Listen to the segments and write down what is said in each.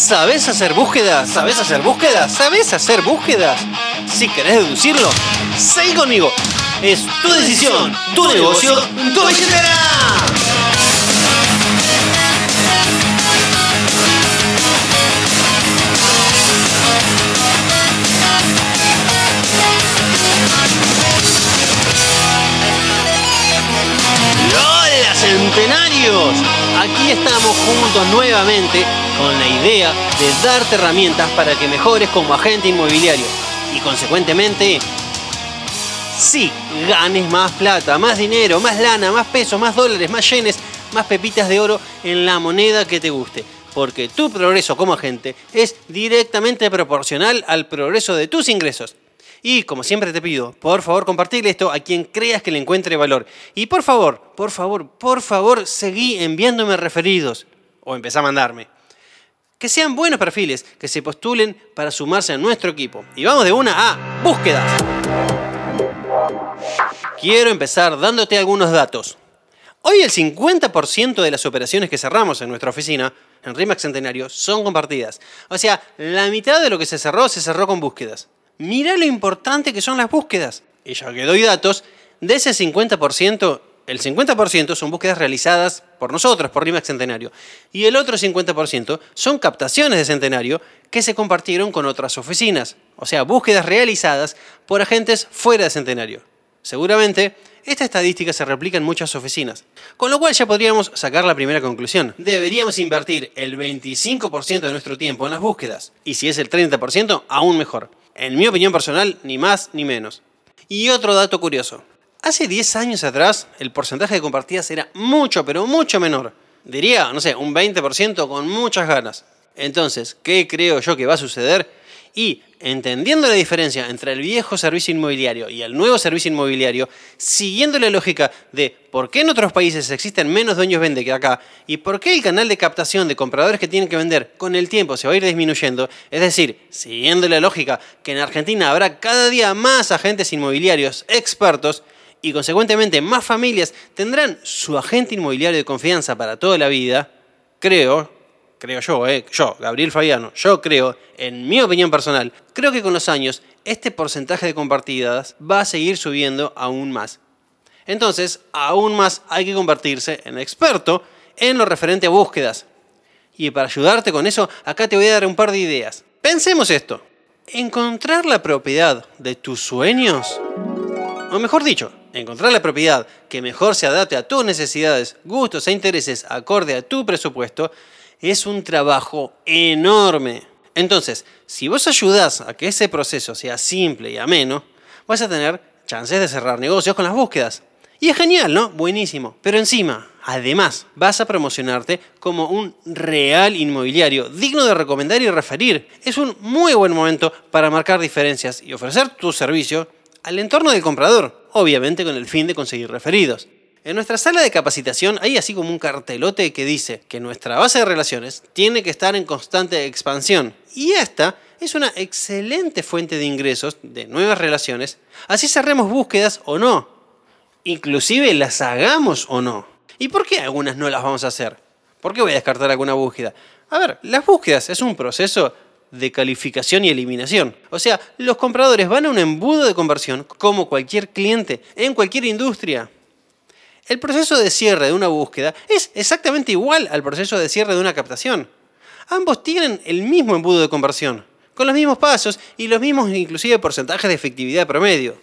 ¿Sabes hacer búsquedas? ¿Sabes hacer búsquedas? ¿Sabes hacer búsquedas? Si querés deducirlo, seguí conmigo. Es tu decisión, tu negocio, tu billetera. ¡Hola, centenarios! Aquí estamos juntos nuevamente con la idea de darte herramientas para que mejores como agente inmobiliario y consecuentemente sí, ganes más plata, más dinero, más lana, más pesos, más dólares, más yenes, más pepitas de oro en la moneda que te guste. Porque tu progreso como agente es directamente proporcional al progreso de tus ingresos. Y como siempre te pido, por favor compartir esto a quien creas que le encuentre valor. Y por favor, por favor, por favor, seguí enviándome referidos. O empezá a mandarme. Que sean buenos perfiles, que se postulen para sumarse a nuestro equipo. Y vamos de una a búsquedas. Quiero empezar dándote algunos datos. Hoy el 50% de las operaciones que cerramos en nuestra oficina, en RIMAX Centenario, son compartidas. O sea, la mitad de lo que se cerró se cerró con búsquedas. Mirá lo importante que son las búsquedas. Y ya que doy datos, de ese 50%, el 50% son búsquedas realizadas por nosotros, por RIMAX Centenario. Y el otro 50% son captaciones de Centenario que se compartieron con otras oficinas. O sea, búsquedas realizadas por agentes fuera de Centenario. Seguramente, esta estadística se replica en muchas oficinas. Con lo cual ya podríamos sacar la primera conclusión. Deberíamos invertir el 25% de nuestro tiempo en las búsquedas. Y si es el 30%, aún mejor. En mi opinión personal, ni más ni menos. Y otro dato curioso. Hace 10 años atrás, el porcentaje de compartidas era mucho, pero mucho menor. Diría, no sé, un 20% con muchas ganas. Entonces, ¿qué creo yo que va a suceder? Y entendiendo la diferencia entre el viejo servicio inmobiliario y el nuevo servicio inmobiliario, siguiendo la lógica de por qué en otros países existen menos dueños vende que acá y por qué el canal de captación de compradores que tienen que vender con el tiempo se va a ir disminuyendo, es decir, siguiendo la lógica que en Argentina habrá cada día más agentes inmobiliarios expertos, y consecuentemente más familias tendrán su agente inmobiliario de confianza para toda la vida, creo, creo yo, eh, yo, Gabriel Fabiano, yo creo, en mi opinión personal, creo que con los años este porcentaje de compartidas va a seguir subiendo aún más. Entonces, aún más hay que convertirse en experto en lo referente a búsquedas. Y para ayudarte con eso, acá te voy a dar un par de ideas. Pensemos esto. Encontrar la propiedad de tus sueños, o mejor dicho, encontrar la propiedad que mejor se adapte a tus necesidades, gustos e intereses acorde a tu presupuesto, es un trabajo enorme. Entonces, si vos ayudás a que ese proceso sea simple y ameno, vas a tener chances de cerrar negocios con las búsquedas. Y es genial, ¿no? Buenísimo. Pero encima, además, vas a promocionarte como un real inmobiliario digno de recomendar y referir. Es un muy buen momento para marcar diferencias y ofrecer tu servicio al entorno del comprador, obviamente con el fin de conseguir referidos. En nuestra sala de capacitación hay así como un cartelote que dice que nuestra base de relaciones tiene que estar en constante expansión y esta es una excelente fuente de ingresos de nuevas relaciones, así cerremos búsquedas o no, inclusive las hagamos o no. ¿Y por qué algunas no las vamos a hacer? ¿Por qué voy a descartar alguna búsqueda? A ver, las búsquedas es un proceso de calificación y eliminación. O sea, los compradores van a un embudo de conversión como cualquier cliente en cualquier industria. El proceso de cierre de una búsqueda es exactamente igual al proceso de cierre de una captación. Ambos tienen el mismo embudo de conversión, con los mismos pasos y los mismos inclusive porcentajes de efectividad promedio.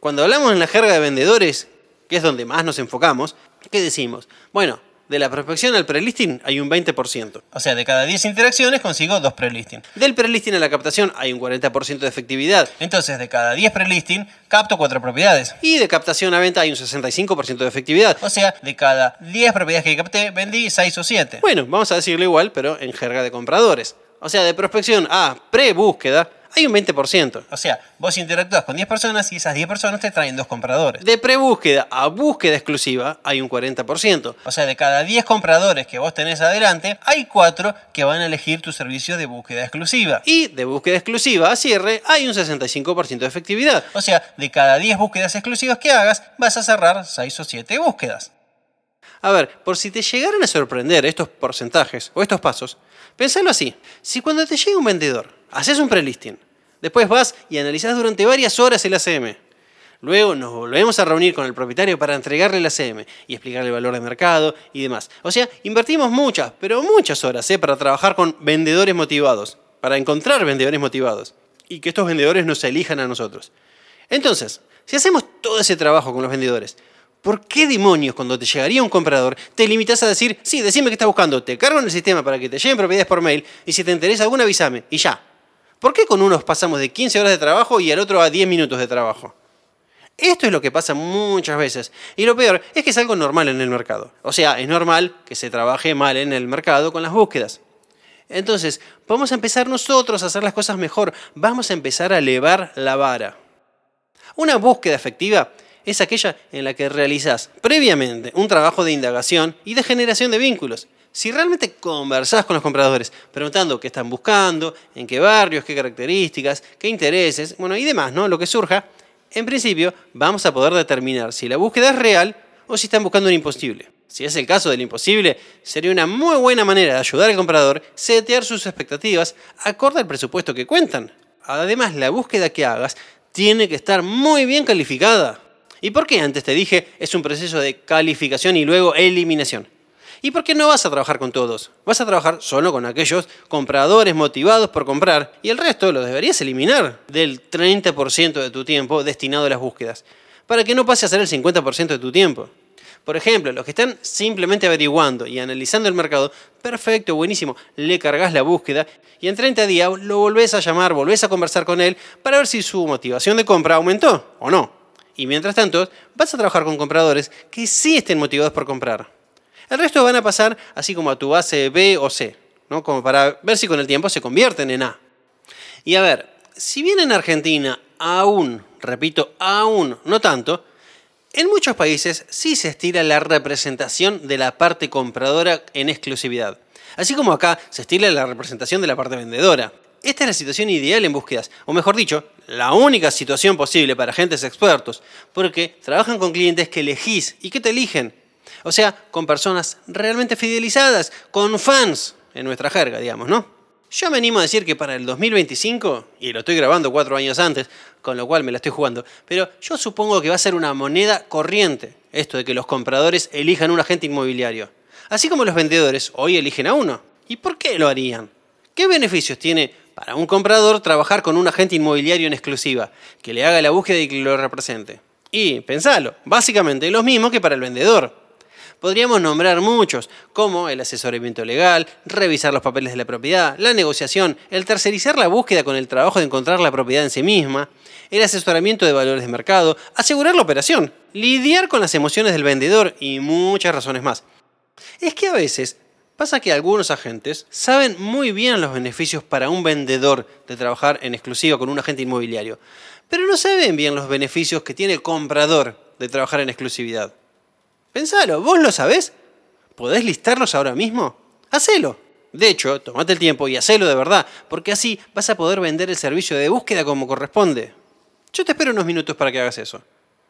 Cuando hablamos en la jerga de vendedores, que es donde más nos enfocamos, ¿qué decimos? Bueno, de la prospección al prelisting hay un 20%. O sea, de cada 10 interacciones consigo 2 prelisting. Del prelisting a la captación hay un 40% de efectividad. Entonces, de cada 10 prelisting, capto 4 propiedades. Y de captación a venta hay un 65% de efectividad. O sea, de cada 10 propiedades que capté, vendí 6 o 7. Bueno, vamos a decirlo igual, pero en jerga de compradores. O sea, de prospección a pre-búsqueda hay un 20%. O sea, vos interactúas con 10 personas y esas 10 personas te traen dos compradores. De prebúsqueda a búsqueda exclusiva hay un 40%. O sea, de cada 10 compradores que vos tenés adelante, hay 4 que van a elegir tu servicio de búsqueda exclusiva. Y de búsqueda exclusiva a cierre hay un 65% de efectividad. O sea, de cada 10 búsquedas exclusivas que hagas, vas a cerrar 6 o 7 búsquedas. A ver, por si te llegaran a sorprender estos porcentajes o estos pasos, pensalo así. Si cuando te llega un vendedor, haces un prelisting, después vas y analizás durante varias horas el ACM, Luego nos volvemos a reunir con el propietario para entregarle el ACM y explicarle el valor de mercado y demás. O sea, invertimos muchas, pero muchas horas ¿eh? para trabajar con vendedores motivados, para encontrar vendedores motivados y que estos vendedores nos elijan a nosotros. Entonces, si hacemos todo ese trabajo con los vendedores, ¿por qué demonios cuando te llegaría un comprador te limitas a decir, sí, decime qué estás buscando, te cargo en el sistema para que te lleguen propiedades por mail y si te interesa alguna avísame y ya? ¿Por qué con unos pasamos de 15 horas de trabajo y al otro a 10 minutos de trabajo? Esto es lo que pasa muchas veces. Y lo peor es que es algo normal en el mercado. O sea, es normal que se trabaje mal en el mercado con las búsquedas. Entonces, vamos a empezar nosotros a hacer las cosas mejor. Vamos a empezar a elevar la vara. Una búsqueda efectiva es aquella en la que realizas previamente un trabajo de indagación y de generación de vínculos. Si realmente conversás con los compradores, preguntando qué están buscando, en qué barrios, qué características, qué intereses, bueno, y demás, ¿no? Lo que surja, en principio vamos a poder determinar si la búsqueda es real o si están buscando un imposible. Si es el caso del imposible, sería una muy buena manera de ayudar al comprador a setear sus expectativas acorde al presupuesto que cuentan. Además, la búsqueda que hagas tiene que estar muy bien calificada. ¿Y por qué antes te dije es un proceso de calificación y luego eliminación? ¿Y por qué no vas a trabajar con todos? Vas a trabajar solo con aquellos compradores motivados por comprar y el resto lo deberías eliminar del 30% de tu tiempo destinado a las búsquedas, para que no pase a ser el 50% de tu tiempo. Por ejemplo, los que están simplemente averiguando y analizando el mercado, perfecto, buenísimo, le cargas la búsqueda y en 30 días lo volvés a llamar, volvés a conversar con él para ver si su motivación de compra aumentó o no. Y mientras tanto, vas a trabajar con compradores que sí estén motivados por comprar. El resto van a pasar así como a tu base B o C, ¿no? como para ver si con el tiempo se convierten en A. Y a ver, si bien en Argentina aún, repito, aún no tanto, en muchos países sí se estira la representación de la parte compradora en exclusividad. Así como acá se estila la representación de la parte vendedora. Esta es la situación ideal en búsquedas, o mejor dicho, la única situación posible para agentes expertos, porque trabajan con clientes que elegís y que te eligen, o sea, con personas realmente fidelizadas, con fans, en nuestra jerga, digamos, ¿no? Yo me animo a decir que para el 2025, y lo estoy grabando cuatro años antes, con lo cual me la estoy jugando, pero yo supongo que va a ser una moneda corriente esto de que los compradores elijan un agente inmobiliario. Así como los vendedores hoy eligen a uno. ¿Y por qué lo harían? ¿Qué beneficios tiene para un comprador trabajar con un agente inmobiliario en exclusiva, que le haga la búsqueda y que lo represente? Y pensalo, básicamente lo mismo que para el vendedor. Podríamos nombrar muchos, como el asesoramiento legal, revisar los papeles de la propiedad, la negociación, el tercerizar la búsqueda con el trabajo de encontrar la propiedad en sí misma, el asesoramiento de valores de mercado, asegurar la operación, lidiar con las emociones del vendedor y muchas razones más. Es que a veces pasa que algunos agentes saben muy bien los beneficios para un vendedor de trabajar en exclusiva con un agente inmobiliario, pero no saben bien los beneficios que tiene el comprador de trabajar en exclusividad. Pensalo, ¿vos lo sabés? ¿Podés listarlos ahora mismo? Hacelo. De hecho, tomate el tiempo y hacelo de verdad, porque así vas a poder vender el servicio de búsqueda como corresponde. Yo te espero unos minutos para que hagas eso.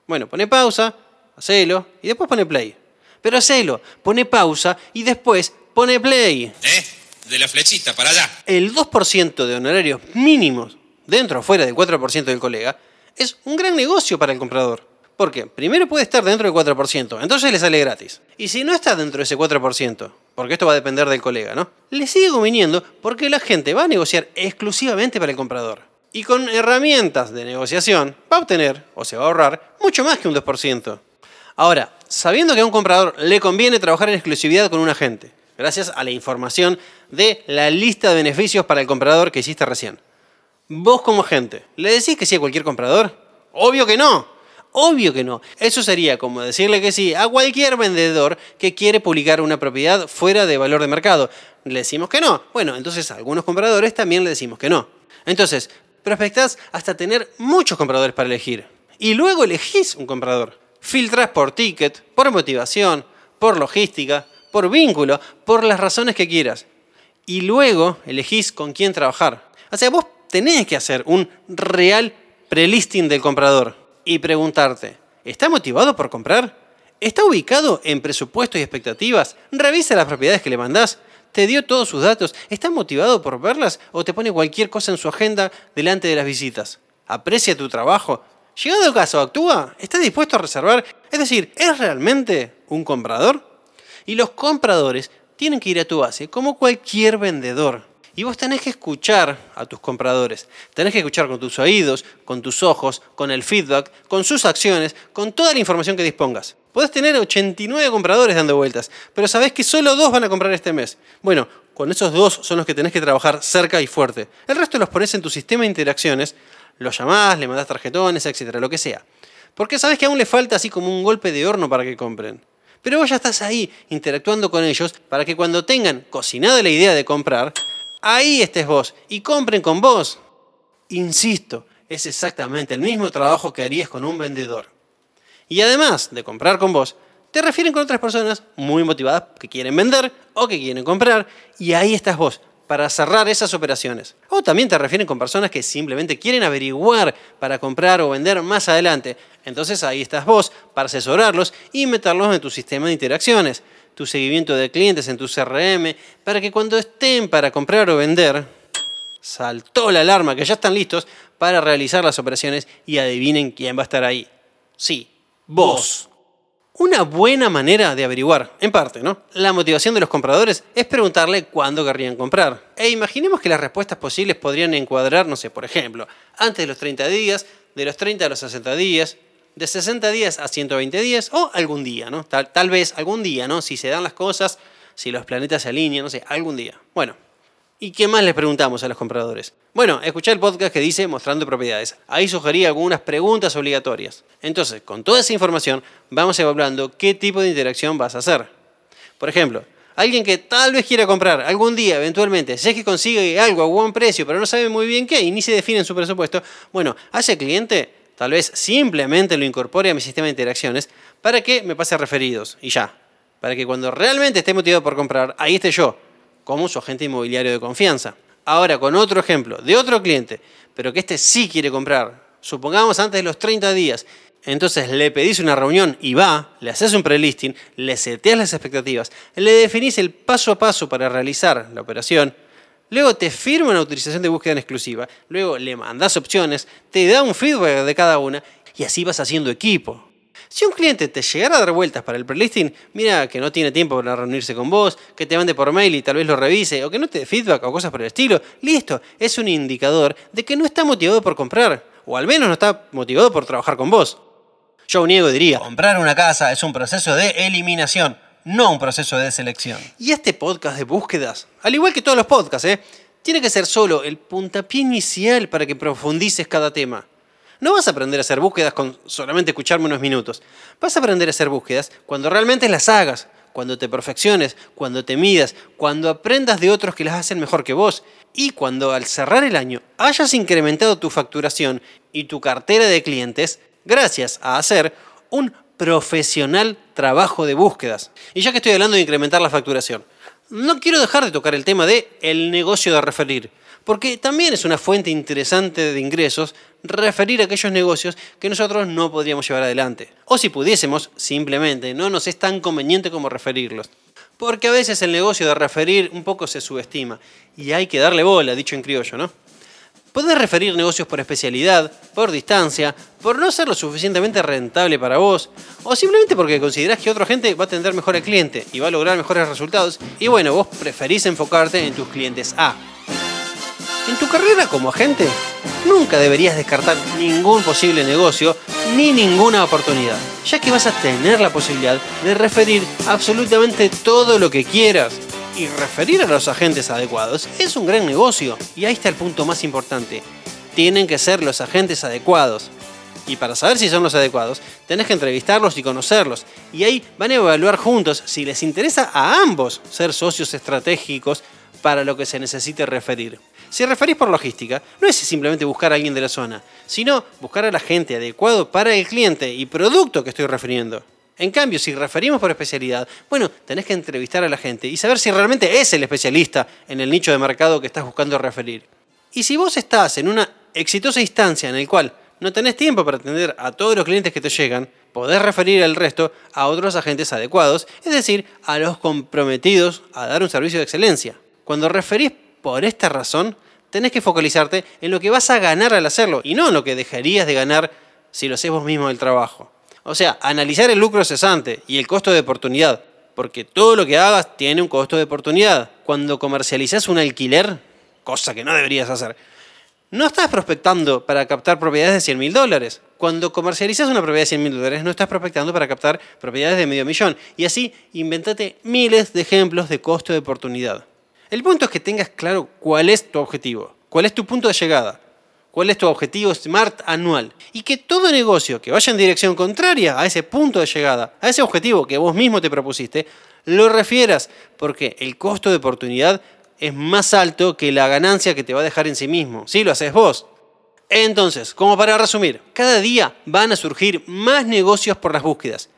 Bueno, pone pausa, hacelo y después pone play. Pero hacelo, pone pausa y después pone play. ¿Eh? De la flechita para allá. El 2% de honorarios mínimos, dentro o fuera del 4% del colega, es un gran negocio para el comprador. ¿Por qué? Primero puede estar dentro del 4%, entonces le sale gratis. Y si no está dentro de ese 4%, porque esto va a depender del colega, ¿no? Le sigue conviniendo porque la gente va a negociar exclusivamente para el comprador. Y con herramientas de negociación va a obtener, o se va a ahorrar, mucho más que un 2%. Ahora, sabiendo que a un comprador le conviene trabajar en exclusividad con un agente, gracias a la información de la lista de beneficios para el comprador que hiciste recién. Vos como agente, ¿le decís que sí a cualquier comprador? Obvio que no. Obvio que no. Eso sería como decirle que sí a cualquier vendedor que quiere publicar una propiedad fuera de valor de mercado. Le decimos que no. Bueno, entonces a algunos compradores también le decimos que no. Entonces, prospectás hasta tener muchos compradores para elegir. Y luego elegís un comprador. Filtrás por ticket, por motivación, por logística, por vínculo, por las razones que quieras. Y luego elegís con quién trabajar. O sea, vos tenés que hacer un real prelisting del comprador y preguntarte, ¿está motivado por comprar? ¿Está ubicado en presupuesto y expectativas? ¿Revisa las propiedades que le mandás? ¿Te dio todos sus datos? ¿Está motivado por verlas o te pone cualquier cosa en su agenda delante de las visitas? ¿Aprecia tu trabajo? Llegado el caso, ¿actúa? ¿Está dispuesto a reservar? Es decir, ¿es realmente un comprador? Y los compradores tienen que ir a tu base como cualquier vendedor. Y vos tenés que escuchar a tus compradores. Tenés que escuchar con tus oídos, con tus ojos, con el feedback, con sus acciones, con toda la información que dispongas. Podés tener 89 compradores dando vueltas, pero sabés que solo dos van a comprar este mes. Bueno, con esos dos son los que tenés que trabajar cerca y fuerte. El resto los pones en tu sistema de interacciones, los llamás, le mandás tarjetones, etcétera, lo que sea. Porque sabés que aún le falta así como un golpe de horno para que compren. Pero vos ya estás ahí interactuando con ellos para que cuando tengan cocinada la idea de comprar, ahí estés vos y compren con vos. Insisto, es exactamente el mismo trabajo que harías con un vendedor. Y además de comprar con vos, te refieren con otras personas muy motivadas que quieren vender o que quieren comprar y ahí estás vos para cerrar esas operaciones. O también te refieren con personas que simplemente quieren averiguar para comprar o vender más adelante. Entonces ahí estás vos para asesorarlos y meterlos en tu sistema de interacciones, tu seguimiento de clientes en tu CRM, para que cuando estén para comprar o vender, saltó la alarma que ya están listos para realizar las operaciones y adivinen quién va a estar ahí. Sí, vos. Una buena manera de averiguar, en parte, ¿no? La motivación de los compradores es preguntarle cuándo querrían comprar. E imaginemos que las respuestas posibles podrían encuadrar, no sé, por ejemplo, antes de los 30 días, de los 30 a los 60 días, de 60 días a 120 días o algún día, ¿no? Tal, tal vez algún día, ¿no? Si se dan las cosas, si los planetas se alinean, no sé, algún día. Bueno, ¿Y qué más les preguntamos a los compradores? Bueno, escuché el podcast que dice Mostrando Propiedades. Ahí sugerí algunas preguntas obligatorias. Entonces, con toda esa información, vamos evaluando qué tipo de interacción vas a hacer. Por ejemplo, alguien que tal vez quiera comprar algún día, eventualmente, sé que consigue algo a buen precio, pero no sabe muy bien qué y ni se define en su presupuesto, bueno, a ese cliente tal vez simplemente lo incorpore a mi sistema de interacciones para que me pase referidos y ya. Para que cuando realmente esté motivado por comprar, ahí esté yo como su agente inmobiliario de confianza. Ahora, con otro ejemplo, de otro cliente, pero que este sí quiere comprar, supongamos antes de los 30 días, entonces le pedís una reunión y va, le haces un prelisting, le seteas las expectativas, le definís el paso a paso para realizar la operación, luego te firma una autorización de búsqueda en exclusiva, luego le mandas opciones, te da un feedback de cada una y así vas haciendo equipo. Si un cliente te llegara a dar vueltas para el prelisting, mira que no tiene tiempo para reunirse con vos, que te mande por mail y tal vez lo revise, o que no te dé feedback o cosas por el estilo, listo, es un indicador de que no está motivado por comprar, o al menos no está motivado por trabajar con vos. Yo niego diría, comprar una casa es un proceso de eliminación, no un proceso de selección. Y este podcast de búsquedas, al igual que todos los podcasts, ¿eh? tiene que ser solo el puntapié inicial para que profundices cada tema. No vas a aprender a hacer búsquedas con solamente escucharme unos minutos. Vas a aprender a hacer búsquedas cuando realmente las hagas, cuando te perfecciones, cuando te midas, cuando aprendas de otros que las hacen mejor que vos y cuando al cerrar el año hayas incrementado tu facturación y tu cartera de clientes gracias a hacer un profesional trabajo de búsquedas. Y ya que estoy hablando de incrementar la facturación, no quiero dejar de tocar el tema de el negocio de referir, porque también es una fuente interesante de ingresos referir a aquellos negocios que nosotros no podríamos llevar adelante. O si pudiésemos, simplemente no nos es tan conveniente como referirlos. Porque a veces el negocio de referir un poco se subestima y hay que darle bola, dicho en criollo, ¿no? Podés referir negocios por especialidad, por distancia, por no ser lo suficientemente rentable para vos, o simplemente porque considerás que otra gente va a atender mejor al cliente y va a lograr mejores resultados, y bueno, vos preferís enfocarte en tus clientes A. Tu carrera como agente, nunca deberías descartar ningún posible negocio ni ninguna oportunidad, ya que vas a tener la posibilidad de referir absolutamente todo lo que quieras. Y referir a los agentes adecuados es un gran negocio. Y ahí está el punto más importante. Tienen que ser los agentes adecuados. Y para saber si son los adecuados, tenés que entrevistarlos y conocerlos. Y ahí van a evaluar juntos si les interesa a ambos ser socios estratégicos para lo que se necesite referir. Si referís por logística, no es simplemente buscar a alguien de la zona, sino buscar a la gente adecuado para el cliente y producto que estoy refiriendo. En cambio, si referimos por especialidad, bueno, tenés que entrevistar a la gente y saber si realmente es el especialista en el nicho de mercado que estás buscando referir. Y si vos estás en una exitosa instancia en el cual no tenés tiempo para atender a todos los clientes que te llegan, podés referir el resto a otros agentes adecuados, es decir, a los comprometidos a dar un servicio de excelencia. Cuando referís por esta razón, tenés que focalizarte en lo que vas a ganar al hacerlo y no en lo que dejarías de ganar si lo haces vos mismo el trabajo. O sea, analizar el lucro cesante y el costo de oportunidad, porque todo lo que hagas tiene un costo de oportunidad. Cuando comercializas un alquiler, cosa que no deberías hacer, no estás prospectando para captar propiedades de 100 mil dólares. Cuando comercializas una propiedad de 100 mil dólares, no estás prospectando para captar propiedades de medio millón. Y así, inventate miles de ejemplos de costo de oportunidad. El punto es que tengas claro cuál es tu objetivo, cuál es tu punto de llegada, cuál es tu objetivo SMART anual. Y que todo negocio que vaya en dirección contraria a ese punto de llegada, a ese objetivo que vos mismo te propusiste, lo refieras, porque el costo de oportunidad es más alto que la ganancia que te va a dejar en sí mismo. Sí, lo haces vos. Entonces, como para resumir, cada día van a surgir más negocios por las búsquedas,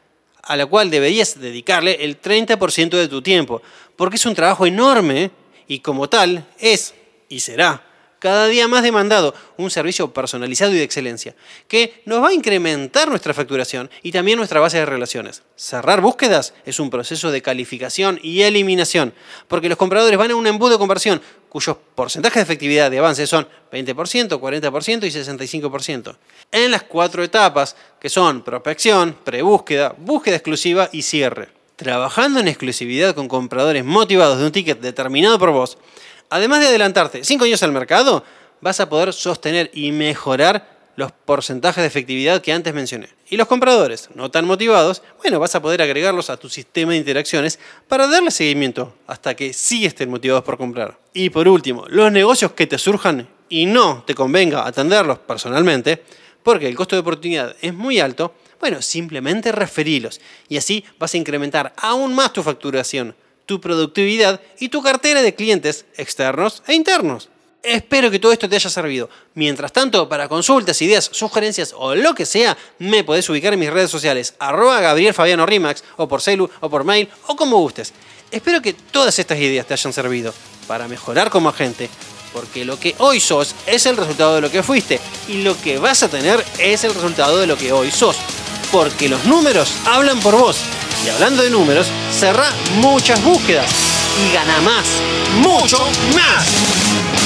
a la cual deberías dedicarle el 30% de tu tiempo, porque es un trabajo enorme y como tal es y será cada día más demandado, un servicio personalizado y de excelencia, que nos va a incrementar nuestra facturación y también nuestra base de relaciones. Cerrar búsquedas es un proceso de calificación y eliminación, porque los compradores van a un embudo de conversión cuyos porcentajes de efectividad de avance son 20%, 40% y 65%. En las cuatro etapas, que son prospección, prebúsqueda, búsqueda exclusiva y cierre. Trabajando en exclusividad con compradores motivados de un ticket determinado por vos, además de adelantarte 5 años al mercado, vas a poder sostener y mejorar los porcentajes de efectividad que antes mencioné. Y los compradores no tan motivados, bueno, vas a poder agregarlos a tu sistema de interacciones para darle seguimiento hasta que sí estén motivados por comprar. Y por último, los negocios que te surjan y no te convenga atenderlos personalmente, porque el costo de oportunidad es muy alto, bueno, simplemente referilos y así vas a incrementar aún más tu facturación tu productividad y tu cartera de clientes externos e internos. Espero que todo esto te haya servido. Mientras tanto, para consultas, ideas, sugerencias o lo que sea, me podés ubicar en mis redes sociales, arroba Gabriel Fabiano Rimax, o por celu, o por mail, o como gustes. Espero que todas estas ideas te hayan servido para mejorar como agente, porque lo que hoy sos es el resultado de lo que fuiste, y lo que vas a tener es el resultado de lo que hoy sos, porque los números hablan por vos. Y hablando de números, cerra muchas búsquedas y gana más, mucho más.